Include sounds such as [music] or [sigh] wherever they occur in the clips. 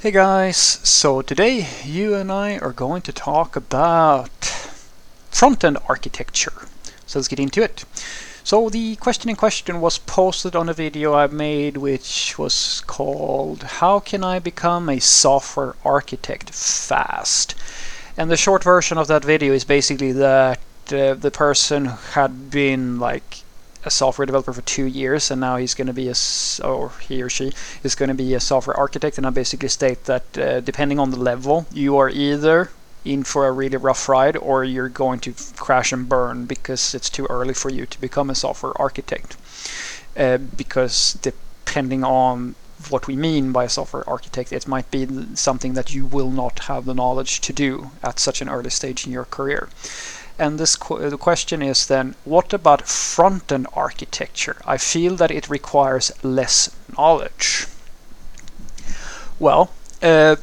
Hey guys, so today you and I are going to talk about front-end architecture. So let's get into it. So the question in question was posted on a video I made which was called How can I become a software architect fast? And the short version of that video is basically that uh, the person had been like a software developer for two years and now he's going to be a or he or she is going to be a software architect and I basically state that uh, depending on the level you are either in for a really rough ride or you're going to crash and burn because it's too early for you to become a software architect. Uh, because depending on what we mean by a software architect it might be something that you will not have the knowledge to do at such an early stage in your career and this qu the question is then, what about front-end architecture? I feel that it requires less knowledge. Well, uh,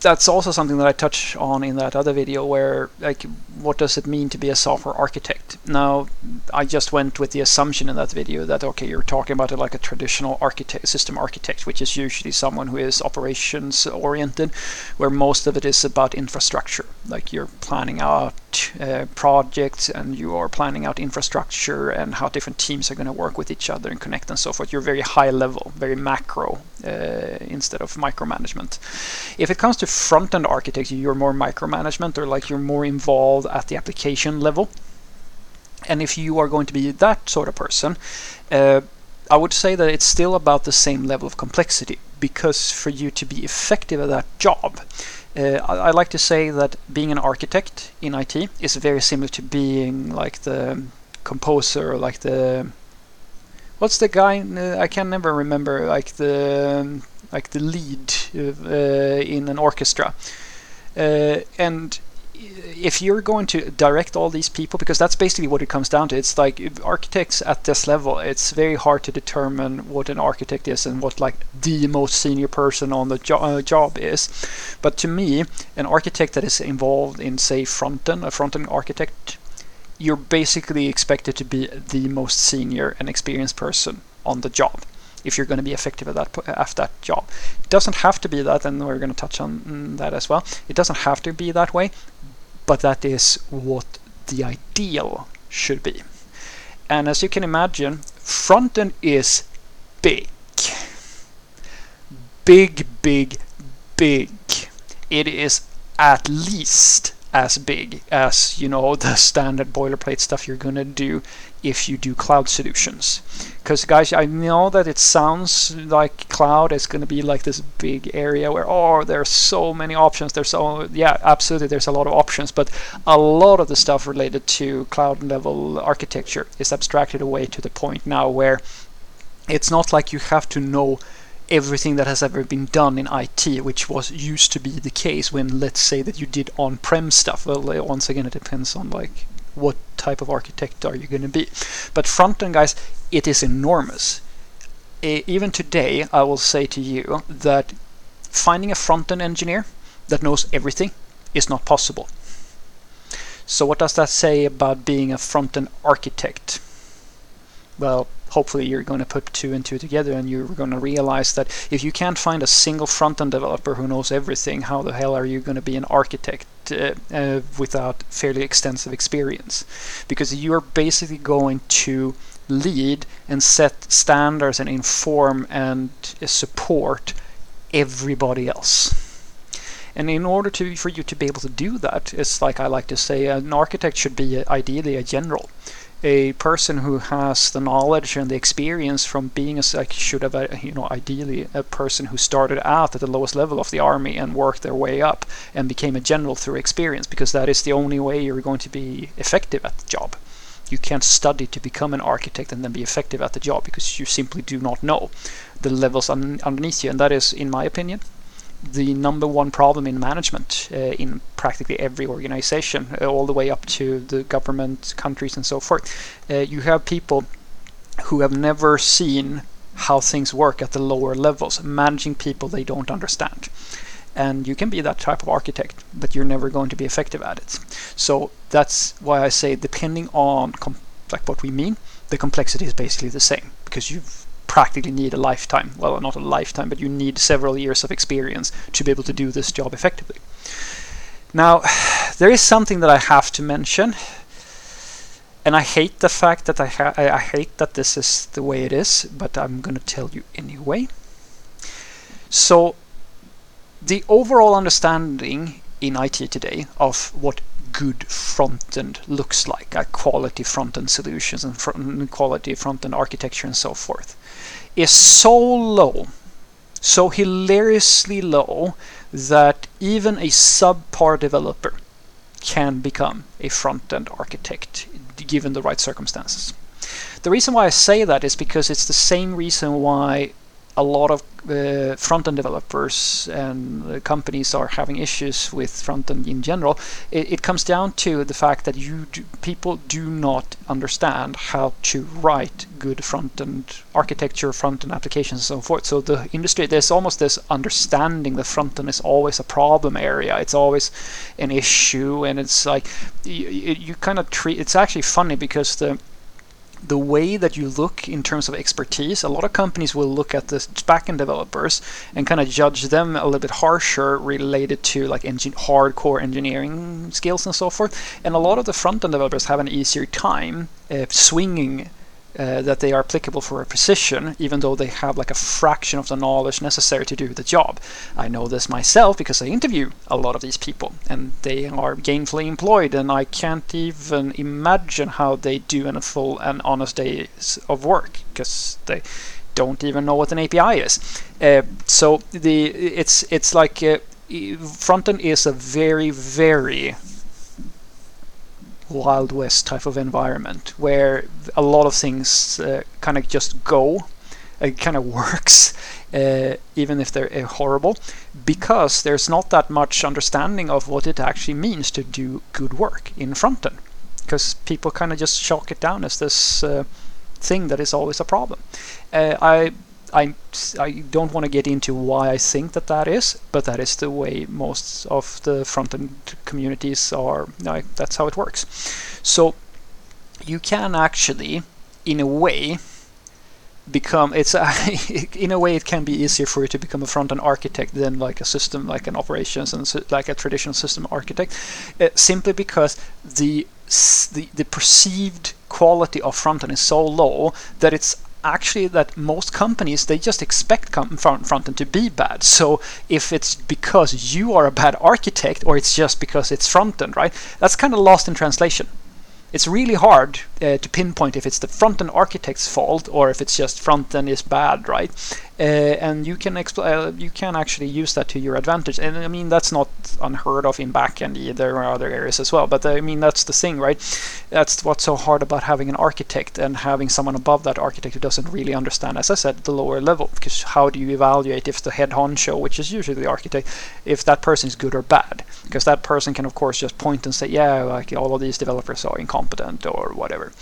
that's also something that I touch on in that other video where like what does it mean to be a software architect? Now I just went with the assumption in that video that okay you're talking about it like a traditional architect system architect which is usually someone who is operations oriented where most of it is about infrastructure. Like you're planning out uh, projects and you are planning out infrastructure and how different teams are going to work with each other and connect and so forth. You're very high level very macro uh, instead of micromanagement. If it comes to front-end architecture, you're more micromanagement or like you're more involved at the application level. And if you are going to be that sort of person, uh, I would say that it's still about the same level of complexity because for you to be effective at that job, uh, I, I, like to say that being an architect in IT is very similar to being like the composer, like the what's the guy? Uh, I can never remember like the like the lead uh, in an orchestra. Uh, and if you're going to direct all these people, because that's basically what it comes down to, it's like architects at this level, it's very hard to determine what an architect is and what like the most senior person on the jo uh, job is. But to me, an architect that is involved in, say, front-end, a front-end architect, you're basically expected to be the most senior and experienced person on the job if you're going to be effective at that at that job. It doesn't have to be that, and we're going to touch on mm, that as well. It doesn't have to be that way, but that is what the ideal should be. And as you can imagine, front end is big. Big, big, big. It is at least as big as you know the standard boilerplate stuff you're gonna do if you do cloud solutions. Because guys I know that it sounds like cloud is gonna be like this big area where oh there's so many options. There's so yeah absolutely there's a lot of options but a lot of the stuff related to cloud level architecture is abstracted away to the point now where it's not like you have to know everything that has ever been done in IT, which was used to be the case when let's say that you did on-prem stuff. Well, uh, once again, it depends on like what type of architect are you going to be. But front-end guys, it is enormous. even today, I will say to you that finding a front-end engineer that knows everything is not possible. So what does that say about being a front-end architect? Well, hopefully you're going to put two and two together and you're going to realize that if you can't find a single front-end developer who knows everything, how the hell are you going to be an architect uh, uh, without fairly extensive experience? Because you're basically going to lead and set standards and inform and support everybody else. And in order to for you to be able to do that, it's like I like to say, an architect should be ideally a general a person who has the knowledge and the experience from being a like should have a, you know ideally a person who started out at the lowest level of the army and worked their way up and became a general through experience because that is the only way you're going to be effective at the job. You can't study to become an architect and then be effective at the job because you simply do not know the levels un underneath you and that is in my opinion the number one problem in management uh, in practically every organization, uh, all the way up to the government, countries, and so forth. Uh, you have people who have never seen how things work at the lower levels, managing people they don't understand. And you can be that type of architect, but you're never going to be effective at it. So that's why I say, depending on like what we mean, the complexity is basically the same because you've practically need a lifetime. Well, not a lifetime, but you need several years of experience to be able to do this job effectively. Now, [sighs] there is something that I have to mention, and I hate the fact that I, ha- I hate that this is the way it is, but I'm going to tell you anyway. So, the overall understanding in IT today of what good front end looks like, quality front end solutions and quality front end architecture and so forth, is so low, so hilariously low that even a subpar developer can become a front end architect given the right circumstances. The reason why I say that is because it's the same reason why a lot of uh, front-end developers and uh, companies are having issues with front-end in general, it, it, comes down to the fact that you do, people do not understand how to write good front-end architecture, front-end applications, and so forth. So the industry, there's almost this understanding that front-end is always a problem area. It's always an issue, and it's like you, you kind of treat. It's actually funny because the the way that you look in terms of expertise, a lot of companies will look at the backend developers and kind of judge them a little bit harsher related to like engine hardcore engineering skills and so forth. And a lot of the front end developers have an easier time uh, swinging uh, that they are applicable for a position, even though they have like a fraction of the knowledge necessary to do the job. I know this myself because I interview a lot of these people, and they are gainfully employed, and I can't even imagine how they do in a full and honest day of work because they don't even know what an API is. Uh, so the it's it's like uh, frontend is a very very Wild West type of environment where a lot of things uh, kind of just go. It kind of [laughs] works, uh, even if they're uh, horrible, because there's not that much understanding of what it actually means to do good work in front end. Because people kind of just chalk it down as this uh, thing that is always a problem. Uh, I I, I don't want to get into why I think that that is, but that is the way most of the front-end communities are. Like, that's how it works. So you can actually, in a way, become it's a, [laughs] in a way it can be easier for you to become a front end architect than like a system like an operations and like a traditional system architect uh, simply because the, the the perceived quality of front end is so low that it's actually that most companies they just expect front end to be bad. So if it's because you are a bad architect or it's just because it's front end, right? That's kind of lost in translation. It's really hard uh, to pinpoint if it's the front end architect's fault or if it's just front end is bad, right? Uh, and you can uh, you can actually use that to your advantage. And I mean that's not unheard of in backend either. There are other areas as well. But I mean that's the thing, right? That's what's so hard about having an architect and having someone above that architect who doesn't really understand, as I said, the lower level. Because how do you evaluate if the head honcho, which is usually the architect, if that person is good or bad? Because that person can of course just point and say, yeah, like all of these developers are incompetent or whatever.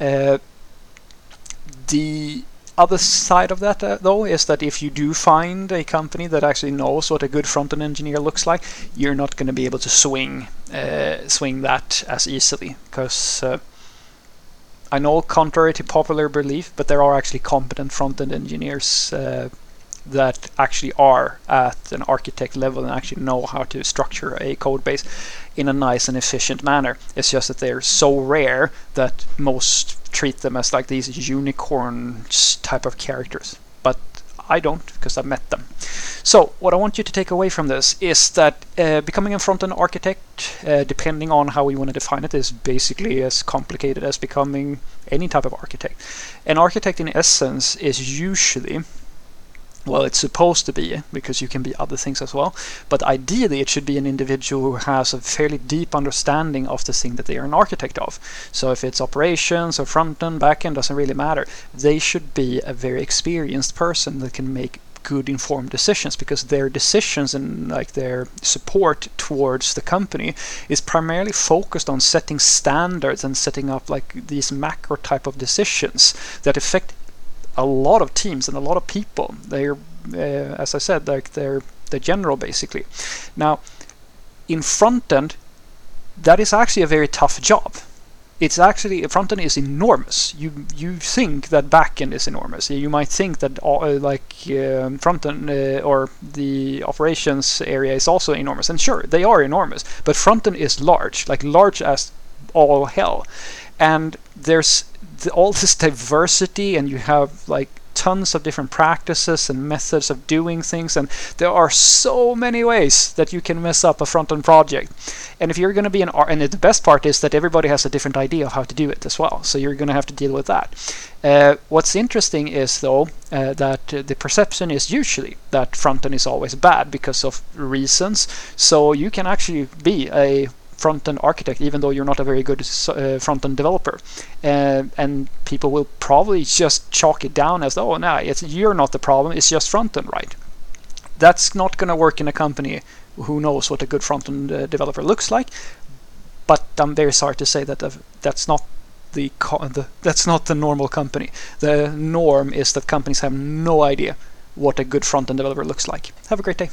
Uh, the other side of that, uh, though, is that if you do find a company that actually knows what a good front-end engineer looks like, you're not going to be able to swing uh, swing that as easily because uh, I know, contrary to popular belief, but there are actually competent front-end engineers uh, that actually are at an architect level and actually know how to structure a code base in a nice and efficient manner. It's just that they're so rare that most treat them as like these unicorns type of characters. But I don't because I've met them. So what I want you to take away from this is that uh, becoming a front-end architect, uh, depending on how we want to define it, is basically as complicated as becoming any type of architect. An architect in essence is usually well, it's supposed to be, eh, because you can be other things as well. But ideally, it should be an individual who has a fairly deep understanding of the thing that they are an architect of. So if it's operations or front end, back end, doesn't really matter. They should be a very experienced person that can make good informed decisions because their decisions and like their support towards the company is primarily focused on setting standards and setting up like these macro type of decisions that affect a lot of teams and a lot of people. They're, uh, as I said, like they're the general basically. Now, in front end, that is actually a very tough job it's actually front end is enormous. You you think that back end is enormous. You might think that uh, like um, front end uh, or the operations area is also enormous, and sure they are enormous. But front end is large, like large as all hell, and there's the, all this diversity, and you have like tons of different practices and methods of doing things and there are so many ways that you can mess up a front-end project. And if you're going to be an art and the best part is that everybody has a different idea of how to do it as well so you're going to have to deal with that. Uh, what's interesting is though uh, that uh, the perception is usually that front-end is always bad because of reasons. So you can actually be a front-end architect, even though you're not a very good uh, front-end developer. Uh, and people will probably just chalk it down as, oh, no, it's, you're not the problem, it's just front-end, right? That's not going to work in a company who knows what a good front-end uh, developer looks like. But I'm very sorry to say that that's not the, the that's not the normal company. The norm is that companies have no idea what a good front-end developer looks like. Have a great day.